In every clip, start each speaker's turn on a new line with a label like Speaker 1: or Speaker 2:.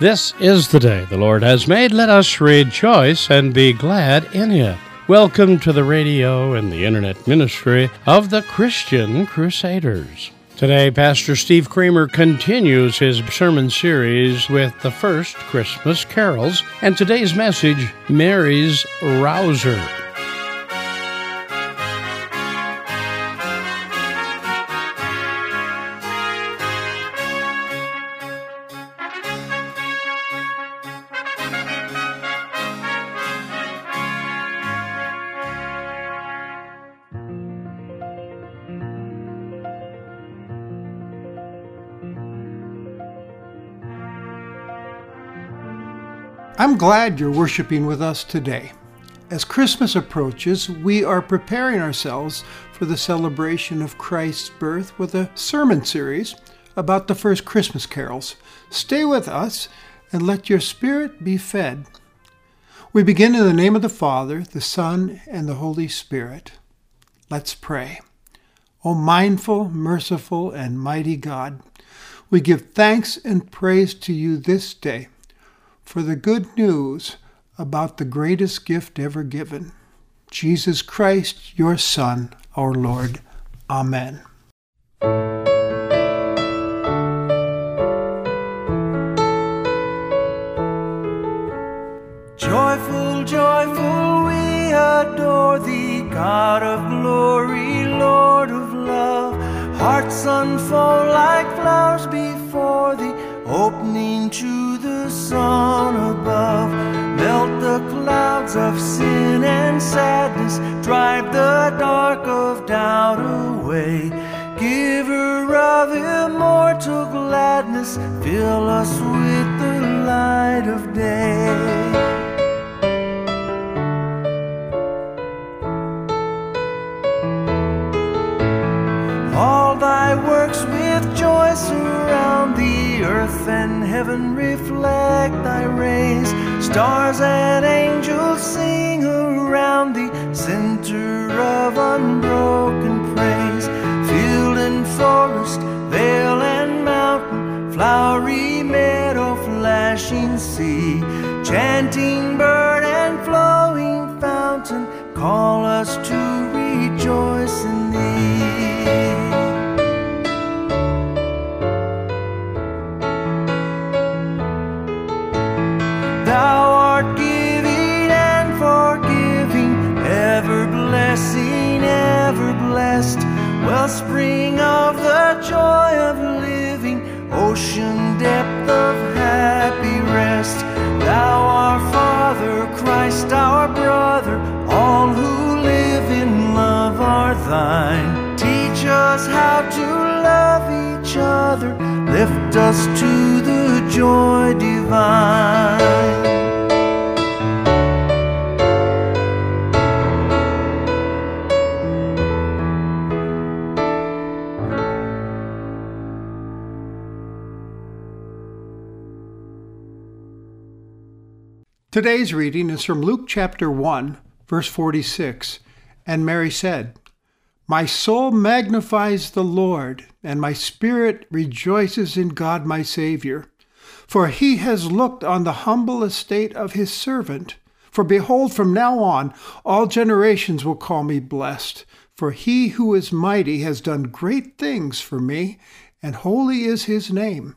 Speaker 1: This is the day the Lord has made. Let us rejoice and be glad in it. Welcome to the radio and the internet ministry of the Christian Crusaders. Today, Pastor Steve Kramer continues his sermon series with the first Christmas carols, and today's message, Mary's Rouser.
Speaker 2: I'm glad you're worshiping with us today. As Christmas approaches, we are preparing ourselves for the celebration of Christ's birth with a sermon series about the first Christmas carols. Stay with us and let your spirit be fed. We begin in the name of the Father, the Son, and the Holy Spirit. Let's pray. O mindful, merciful, and mighty God, we give thanks and praise to you this day for the good news about the greatest gift ever given Jesus Christ, your Son, our Lord. Amen.
Speaker 3: Joyful, joyful, we adore thee, God of glory, Lord of love. Hearts unfold like flowers before opening to the sun above. Melt the clouds of sin and sadness, drive the dark of doubt away. Giver of immortal gladness, fill us with the light of day. And heaven reflect thy rays. Stars and angels sing around the center of unbroken praise. Field and forest, vale and mountain, flowery meadow, flashing sea, chanting bird and flowing fountain call us to
Speaker 2: Today's reading is from Luke chapter 1, verse 46. And Mary said, My soul magnifies the Lord, and my spirit rejoices in God my Savior. For he has looked on the humble estate of his servant. For behold, from now on all generations will call me blessed. For he who is mighty has done great things for me, and holy is his name.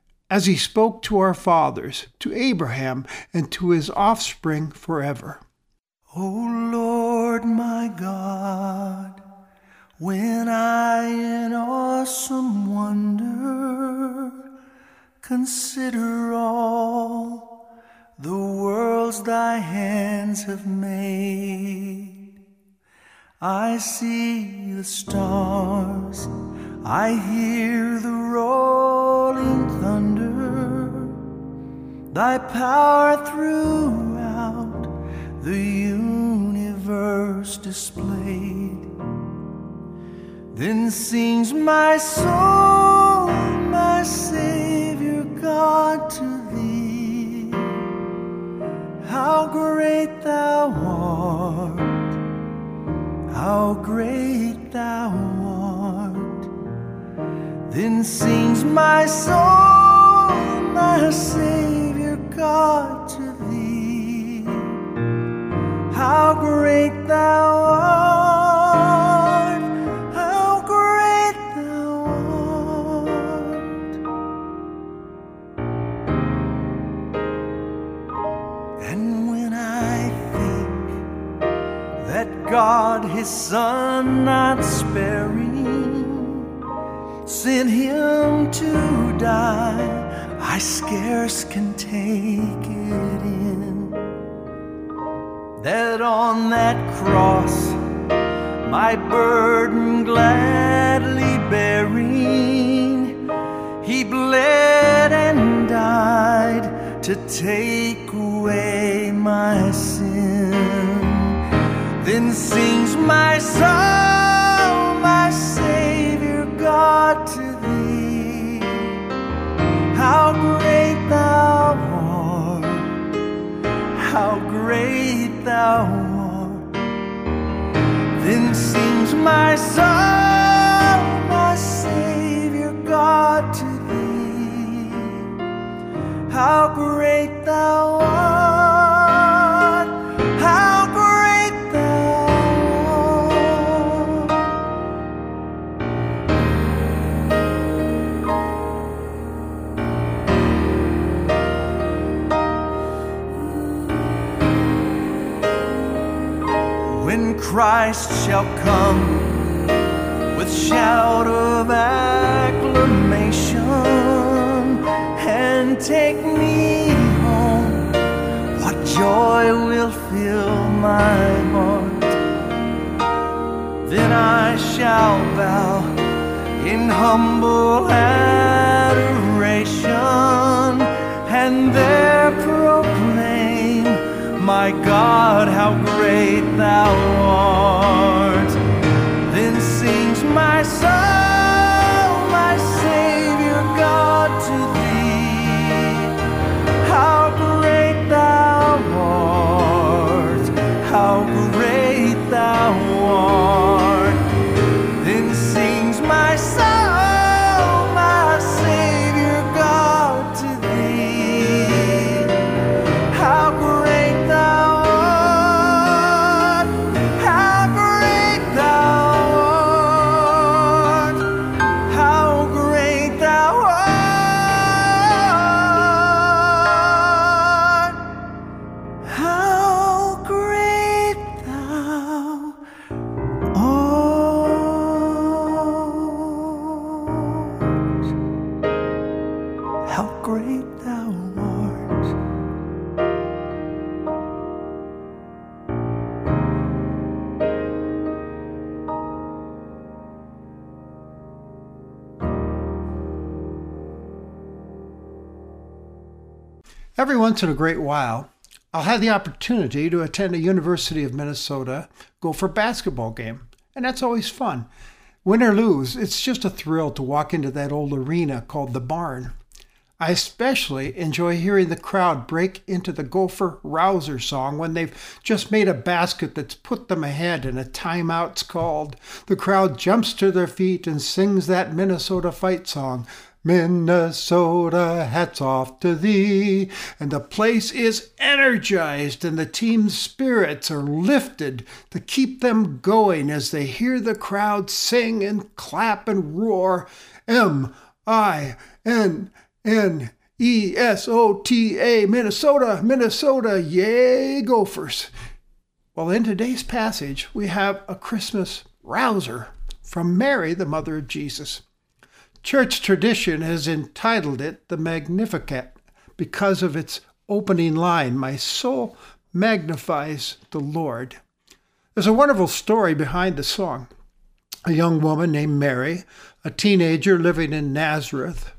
Speaker 2: as he spoke to our fathers, to Abraham, and to his offspring forever.
Speaker 3: O Lord my God, when I in awesome wonder consider all the worlds thy hands have made, I see the stars, I hear the rolling thunder, thy power throughout the universe displayed. Then sings my soul, my Savior God, to thee. How great thou art, how great thou art. Then sings my soul, my Savior God, to thee. How great thou art, how great thou art. And when I think that God, his Son, not sparing, sent him to die, I scarce can take it in. That on that cross, my burden gladly bearing, he bled and died to take away my sin. Then sings my soul, my soul, my Savior God, to thee. How great thou art, how great thou art. When Christ shall come shout of acclamation and take me home, what joy will fill my heart? Then I shall bow in humble adoration and there proclaim, My God, how great thou art. My
Speaker 2: once in a great while, I'll have the opportunity to attend a University of Minnesota Gopher basketball game, and that's always fun. Win or lose, it's just a thrill to walk into that old arena called the Barn. I especially enjoy hearing the crowd break into the Gopher Rouser song when they've just made a basket that's put them ahead and a timeout's called. The crowd jumps to their feet and sings that Minnesota fight song. Minnesota, hats off to thee. And the place is energized and the team's spirits are lifted to keep them going as they hear the crowd sing and clap and roar. M I N N E S O T A, Minnesota, Minnesota, yay, Gophers. Well, in today's passage, we have a Christmas rouser from Mary, the mother of Jesus. Church tradition has entitled it the Magnificat because of its opening line My soul magnifies the Lord. There's a wonderful story behind the song. A young woman named Mary, a teenager living in Nazareth,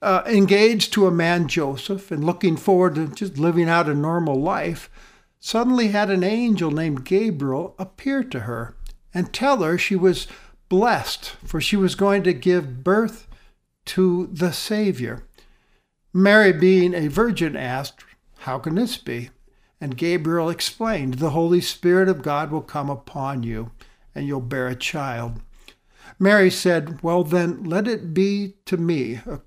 Speaker 2: uh, engaged to a man, Joseph, and looking forward to just living out a normal life, suddenly had an angel named Gabriel appear to her and tell her she was blessed, for she was going to give birth to the Savior. Mary, being a virgin, asked, How can this be? And Gabriel explained, The Holy Spirit of God will come upon you, and you'll bear a child. Mary said, Well, then, let it be to me uh,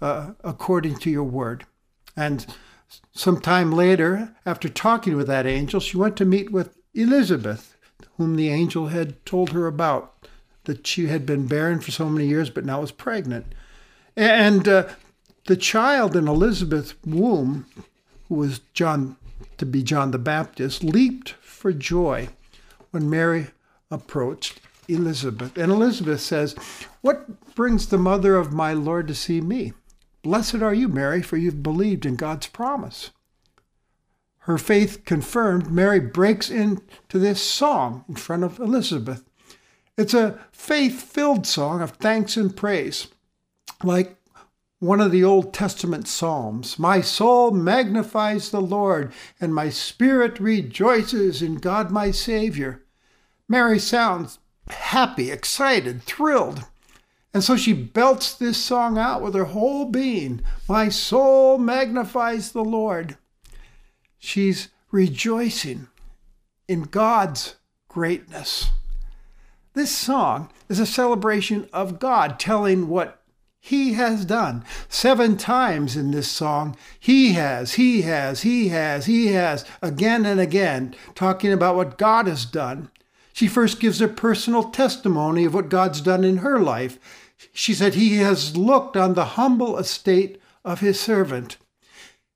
Speaker 2: uh, according to your word. And some time later, after talking with that angel, she went to meet with Elizabeth, whom the angel had told her about, that she had been barren for so many years, but now was pregnant. And uh, the child in Elizabeth's womb, who was John to be John the Baptist, leaped for joy when Mary approached Elizabeth. And Elizabeth says, What brings the mother of my Lord to see me? Blessed are you, Mary, for you've believed in God's promise. Her faith confirmed, Mary breaks into this song in front of Elizabeth. It's a faith filled song of thanks and praise, like one of the Old Testament Psalms. My soul magnifies the Lord, and my spirit rejoices in God my Savior. Mary sounds happy, excited, thrilled. And so she belts this song out with her whole being. My soul magnifies the Lord. She's rejoicing in God's greatness. This song is a celebration of God telling what He has done. Seven times in this song, He has, He has, He has, He has, again and again, talking about what God has done. She first gives a personal testimony of what God's done in her life. She said, He has looked on the humble estate of His servant.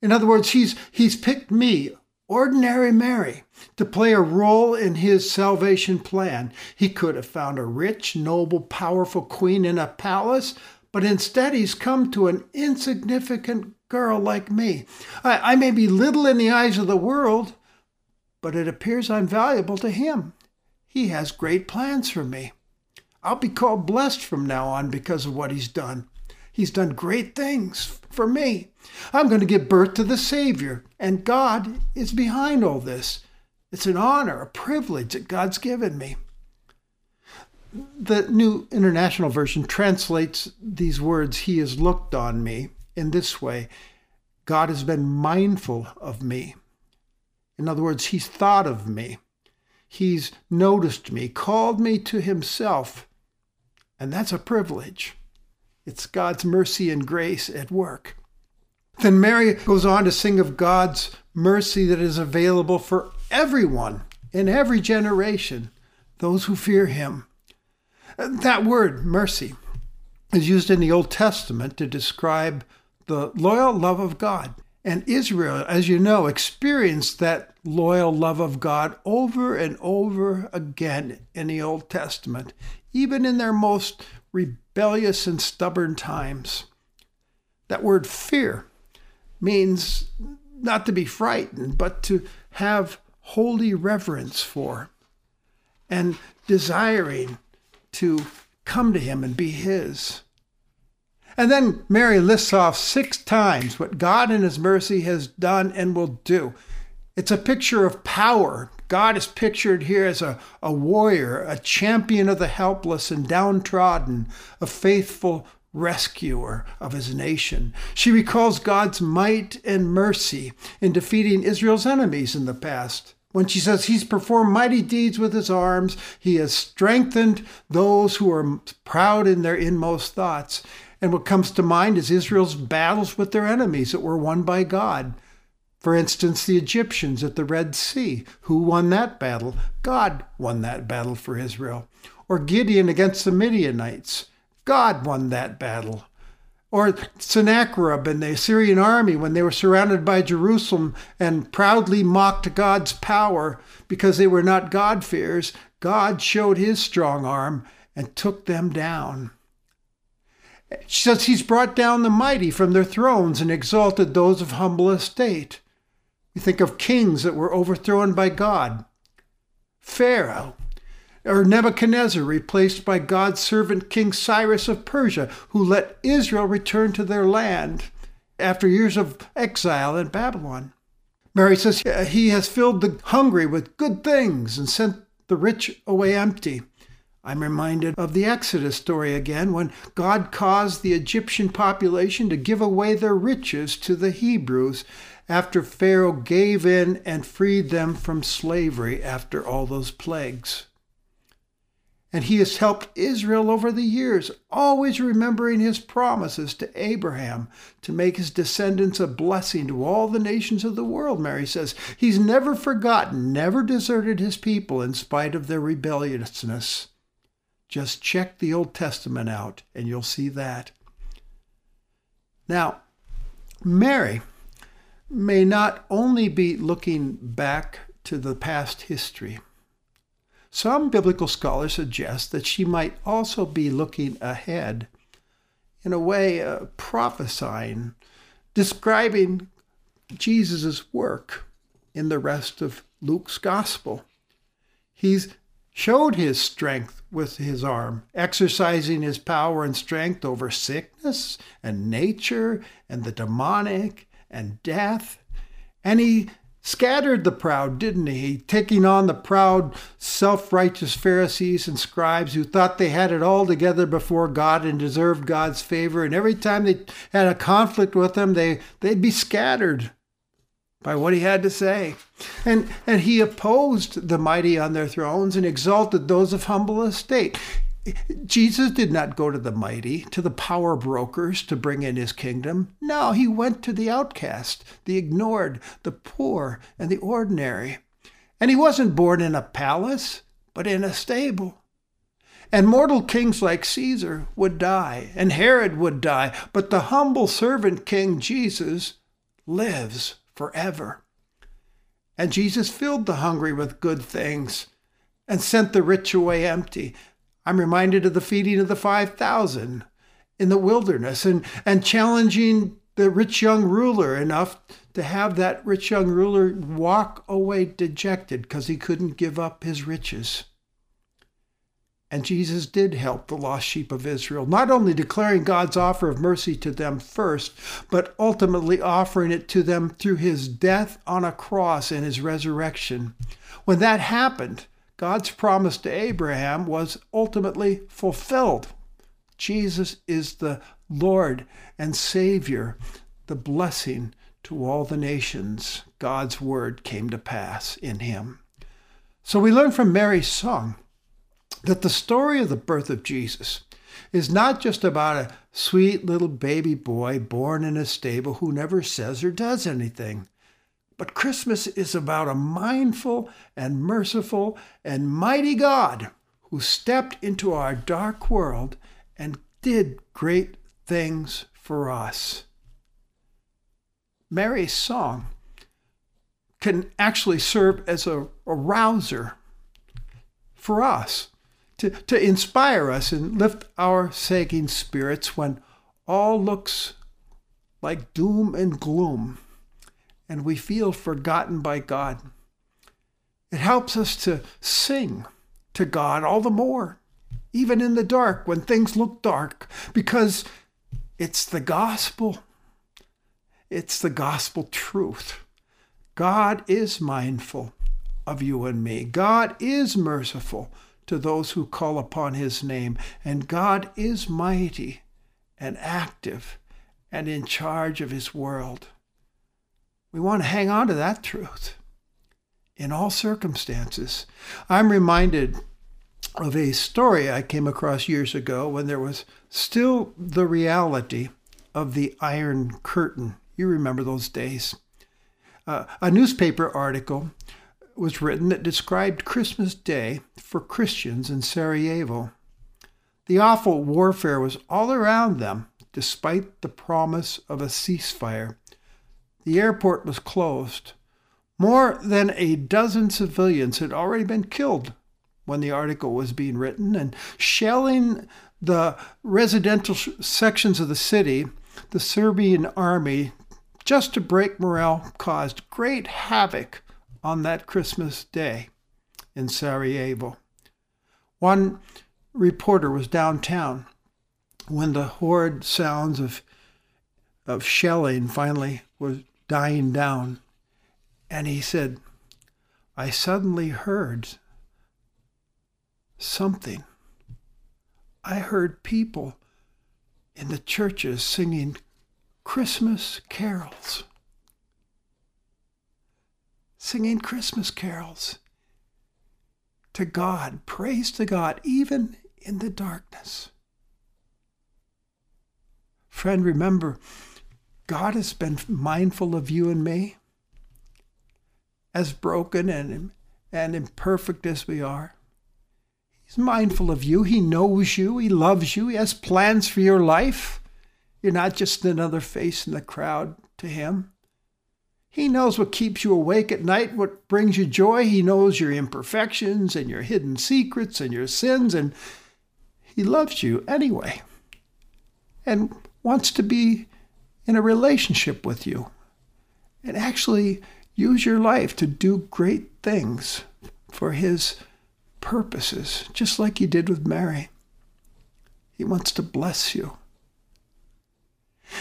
Speaker 2: In other words, he's, he's picked me, ordinary Mary, to play a role in his salvation plan. He could have found a rich, noble, powerful queen in a palace, but instead he's come to an insignificant girl like me. I, I may be little in the eyes of the world, but it appears I'm valuable to him. He has great plans for me. I'll be called blessed from now on because of what he's done. He's done great things for me. I'm going to give birth to the Savior, and God is behind all this. It's an honor, a privilege that God's given me. The New International Version translates these words, He has looked on me, in this way God has been mindful of me. In other words, He's thought of me. He's noticed me, called me to Himself, and that's a privilege. It's God's mercy and grace at work. Then Mary goes on to sing of God's mercy that is available for everyone in every generation, those who fear Him. That word, mercy, is used in the Old Testament to describe the loyal love of God. And Israel, as you know, experienced that loyal love of God over and over again in the Old Testament, even in their most rebellious and stubborn times. That word fear means not to be frightened, but to have holy reverence for and desiring to come to him and be his. And then Mary lists off six times what God in his mercy has done and will do. It's a picture of power. God is pictured here as a, a warrior, a champion of the helpless and downtrodden, a faithful rescuer of his nation. She recalls God's might and mercy in defeating Israel's enemies in the past. When she says he's performed mighty deeds with his arms, he has strengthened those who are proud in their inmost thoughts. And what comes to mind is Israel's battles with their enemies that were won by God. For instance, the Egyptians at the Red Sea. Who won that battle? God won that battle for Israel. Or Gideon against the Midianites. God won that battle. Or Sennacherib and the Assyrian army when they were surrounded by Jerusalem and proudly mocked God's power because they were not God-fearers, God showed his strong arm and took them down. She says he's brought down the mighty from their thrones and exalted those of humble estate. We think of kings that were overthrown by God. Pharaoh, or Nebuchadnezzar, replaced by God's servant King Cyrus of Persia, who let Israel return to their land after years of exile in Babylon. Mary says he has filled the hungry with good things and sent the rich away empty. I'm reminded of the Exodus story again when God caused the Egyptian population to give away their riches to the Hebrews after Pharaoh gave in and freed them from slavery after all those plagues. And he has helped Israel over the years, always remembering his promises to Abraham to make his descendants a blessing to all the nations of the world, Mary says. He's never forgotten, never deserted his people in spite of their rebelliousness. Just check the Old Testament out and you'll see that. Now, Mary may not only be looking back to the past history, some biblical scholars suggest that she might also be looking ahead, in a way, uh, prophesying, describing Jesus' work in the rest of Luke's gospel. He's showed his strength with his arm, exercising his power and strength over sickness and nature and the demonic and death. And he scattered the proud, didn't he? Taking on the proud, self righteous Pharisees and scribes who thought they had it all together before God and deserved God's favor. And every time they had a conflict with him, they, they'd be scattered by what he had to say. And, and he opposed the mighty on their thrones and exalted those of humble estate. Jesus did not go to the mighty, to the power brokers to bring in his kingdom. No, he went to the outcast, the ignored, the poor, and the ordinary. And he wasn't born in a palace, but in a stable. And mortal kings like Caesar would die, and Herod would die, but the humble servant King Jesus lives forever. And Jesus filled the hungry with good things and sent the rich away empty. I'm reminded of the feeding of the 5,000 in the wilderness and, and challenging the rich young ruler enough to have that rich young ruler walk away dejected because he couldn't give up his riches. And Jesus did help the lost sheep of Israel, not only declaring God's offer of mercy to them first, but ultimately offering it to them through his death on a cross and his resurrection. When that happened, God's promise to Abraham was ultimately fulfilled. Jesus is the Lord and Savior, the blessing to all the nations. God's word came to pass in him. So we learn from Mary's song that the story of the birth of Jesus is not just about a sweet little baby boy born in a stable who never says or does anything. But Christmas is about a mindful and merciful and mighty God who stepped into our dark world and did great things for us. Mary's song can actually serve as a, rouser for us to, to inspire us and lift our sagging spirits when all looks like doom and gloom and we feel forgotten by God. It helps us to sing to God all the more, even in the dark when things look dark, because it's the gospel. It's the gospel truth. God is mindful of you and me. God is merciful to those who call upon his name. And God is mighty and active and in charge of his world. We want to hang on to that truth in all circumstances. I'm reminded of a story I came across years ago when there was still the reality of the Iron Curtain. You remember those days. Uh, a newspaper article was written that described Christmas Day for Christians in Sarajevo. The awful warfare was all around them, despite the promise of a ceasefire. The airport was closed. More than a dozen civilians had already been killed when the article was being written, and shelling the residential sections of the city, the Serbian army, just to break morale, caused great havoc on that Christmas day in Sarajevo. One reporter was downtown when the horrid sounds of, of shelling finally was dying down. And he said, I suddenly heard something. I heard people in the churches singing Christmas carols. Singing Christmas carols to God, praise to God, even in the darkness. Friend, remember, God has been mindful of you and me, as broken and, and imperfect as we are. He's mindful of you. He knows you. He loves you. He has plans for your life. You're not just another face in the crowd to Him. He knows what keeps you awake at night, what brings you joy. He knows your imperfections and your hidden secrets and your sins, and He loves you anyway and wants to be in a relationship with you and actually use your life to do great things for His purposes, just like He did with Mary. He wants to bless you.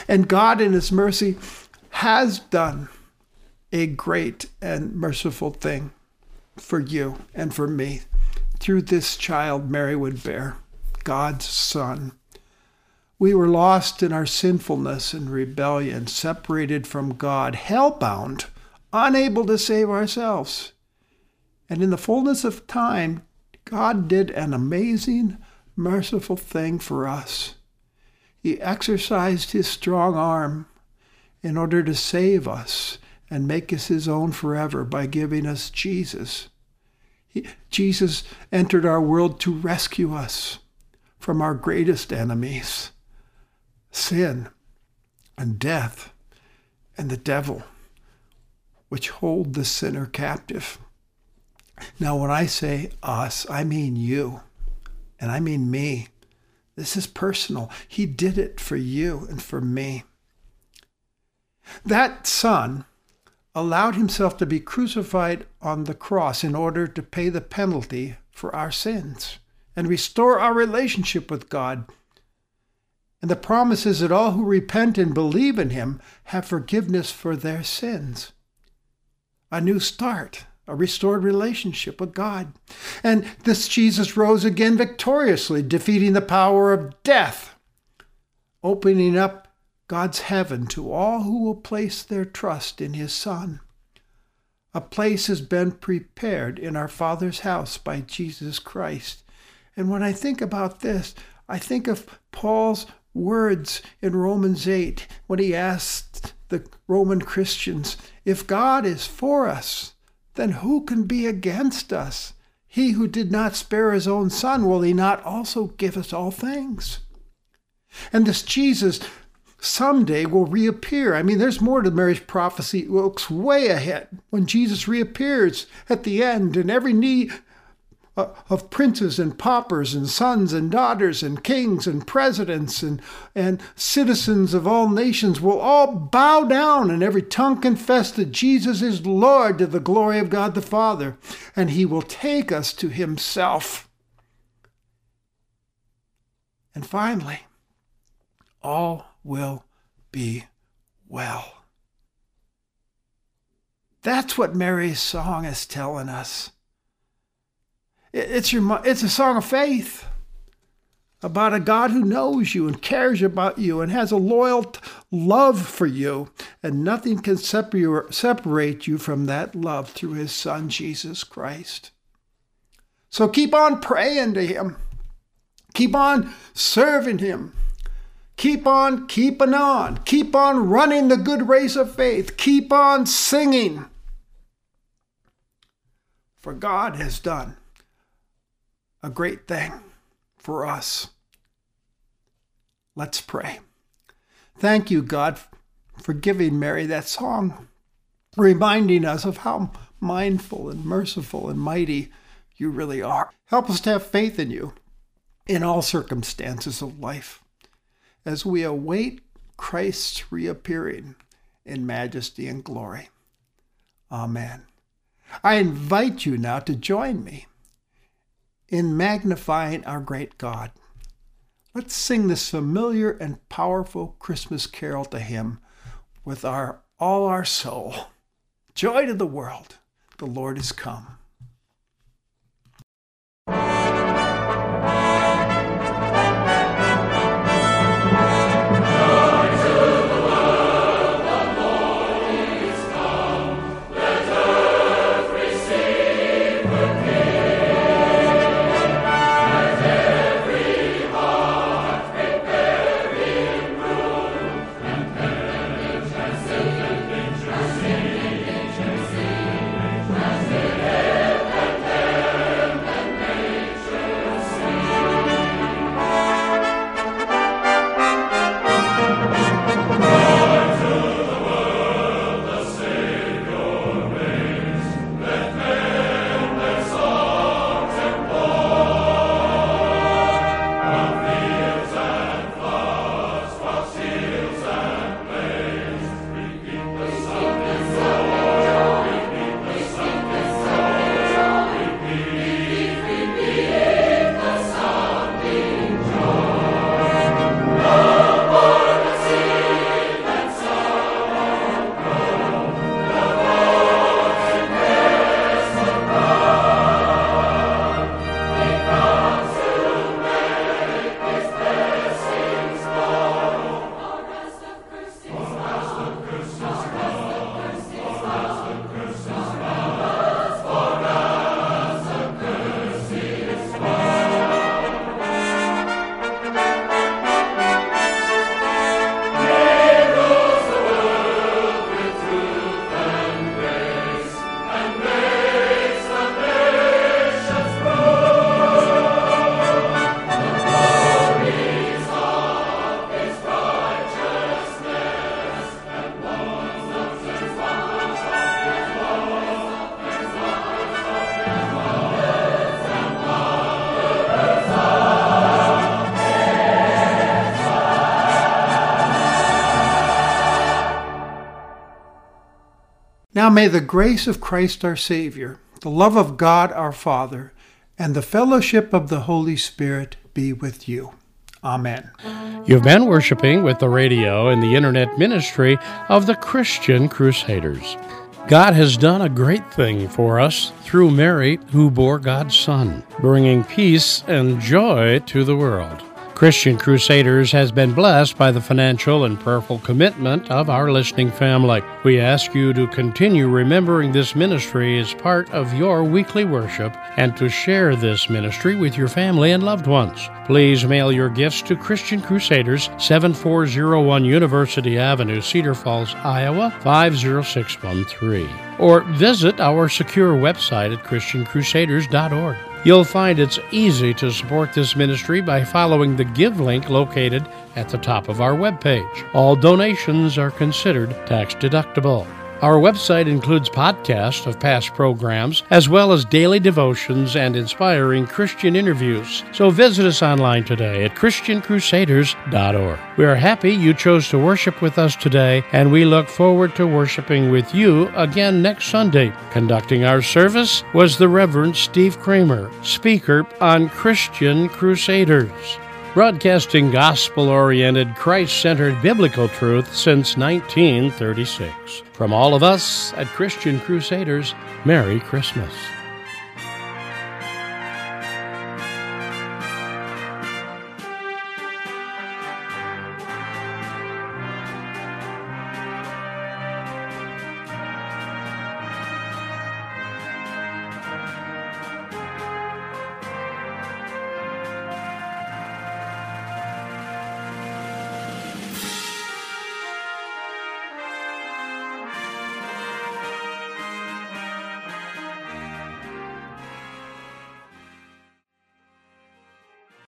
Speaker 2: And God, in His mercy, has done a great and merciful thing for you and for me through this child Mary would bear, God's Son. We were lost in our sinfulness and rebellion, separated from God, hell-bound, unable to save ourselves. And in the fullness of time, God did an amazing, merciful thing for us. He exercised his strong arm in order to save us and make us his own forever by giving us Jesus. He, Jesus entered our world to rescue us from our greatest enemies sin and death and the devil, which hold the sinner captive. Now, when I say us, I mean you and I mean me. This is personal. He did it for you and for me. That son allowed himself to be crucified on the cross in order to pay the penalty for our sins and restore our relationship with God. And the promise is that all who repent and believe in him have forgiveness for their sins. A new start, a restored relationship with God. And this Jesus rose again victoriously, defeating the power of death, opening up God's heaven to all who will place their trust in his Son. A place has been prepared in our Father's house by Jesus Christ. And when I think about this, I think of Paul's words in Romans 8 when he asked the Roman Christians, If God is for us, then who can be against us? He who did not spare his own son, will he not also give us all things? And this Jesus someday will reappear. I mean, there's more to Mary's prophecy. It looks way ahead when Jesus reappears at the end, and every knee uh, of princes and paupers and sons and daughters and kings and presidents and, and citizens of all nations will all bow down and every tongue confess that Jesus is Lord to the glory of God the Father, and he will take us to himself. And finally, all will be well. That's what Mary's song is telling us. It's, your, it's a song of faith about a God who knows you and cares about you and has a loyal love for you, and nothing can separate you from that love through his Son, Jesus Christ. So keep on praying to him, keep on serving him. Keep on keeping on. Keep on running the good race of faith. Keep on singing. For God has done a great thing for us. Let's pray. Thank you, God, for giving Mary that song, reminding us of how mindful and merciful and mighty you really are. Help us to have faith in you in all circumstances of life as we await Christ's reappearing in majesty and glory. Amen. I invite you now to join me in magnifying our great God. Let's sing this familiar and powerful Christmas carol to Him with our all our soul Joy to the world. The Lord is come. Now may the grace of Christ our Savior, the love of God our Father, and the fellowship of the Holy Spirit be with you. Amen.
Speaker 1: You've been worshiping with the radio and the internet ministry of the Christian Crusaders. God has done a great thing for us through Mary, who bore God's Son, bringing peace and joy to the world. Christian Crusaders has been blessed by the financial and prayerful commitment of our listening family. We ask you to continue remembering this ministry as part of your weekly worship and to share this ministry with your family and loved ones. Please mail your gifts to Christian Crusaders, 7401 University Avenue, Cedar Falls, Iowa, 50613. Or visit our secure website at ChristianCrusaders.org. You'll find it's easy to support this ministry by following the Give link located at the top of our webpage. All donations are considered tax deductible. Our website includes podcasts of past programs, as well as daily devotions and inspiring Christian interviews. So visit us online today at ChristianCrusaders.org. We are happy you chose to worship with us today, and we look forward to worshiping with you again next Sunday. Conducting our service was the Reverend Steve Kramer, speaker on Christian Crusaders broadcasting gospel oriented, Christ centered biblical truth since 1936. From all of us at Christian Crusaders, Merry Christmas.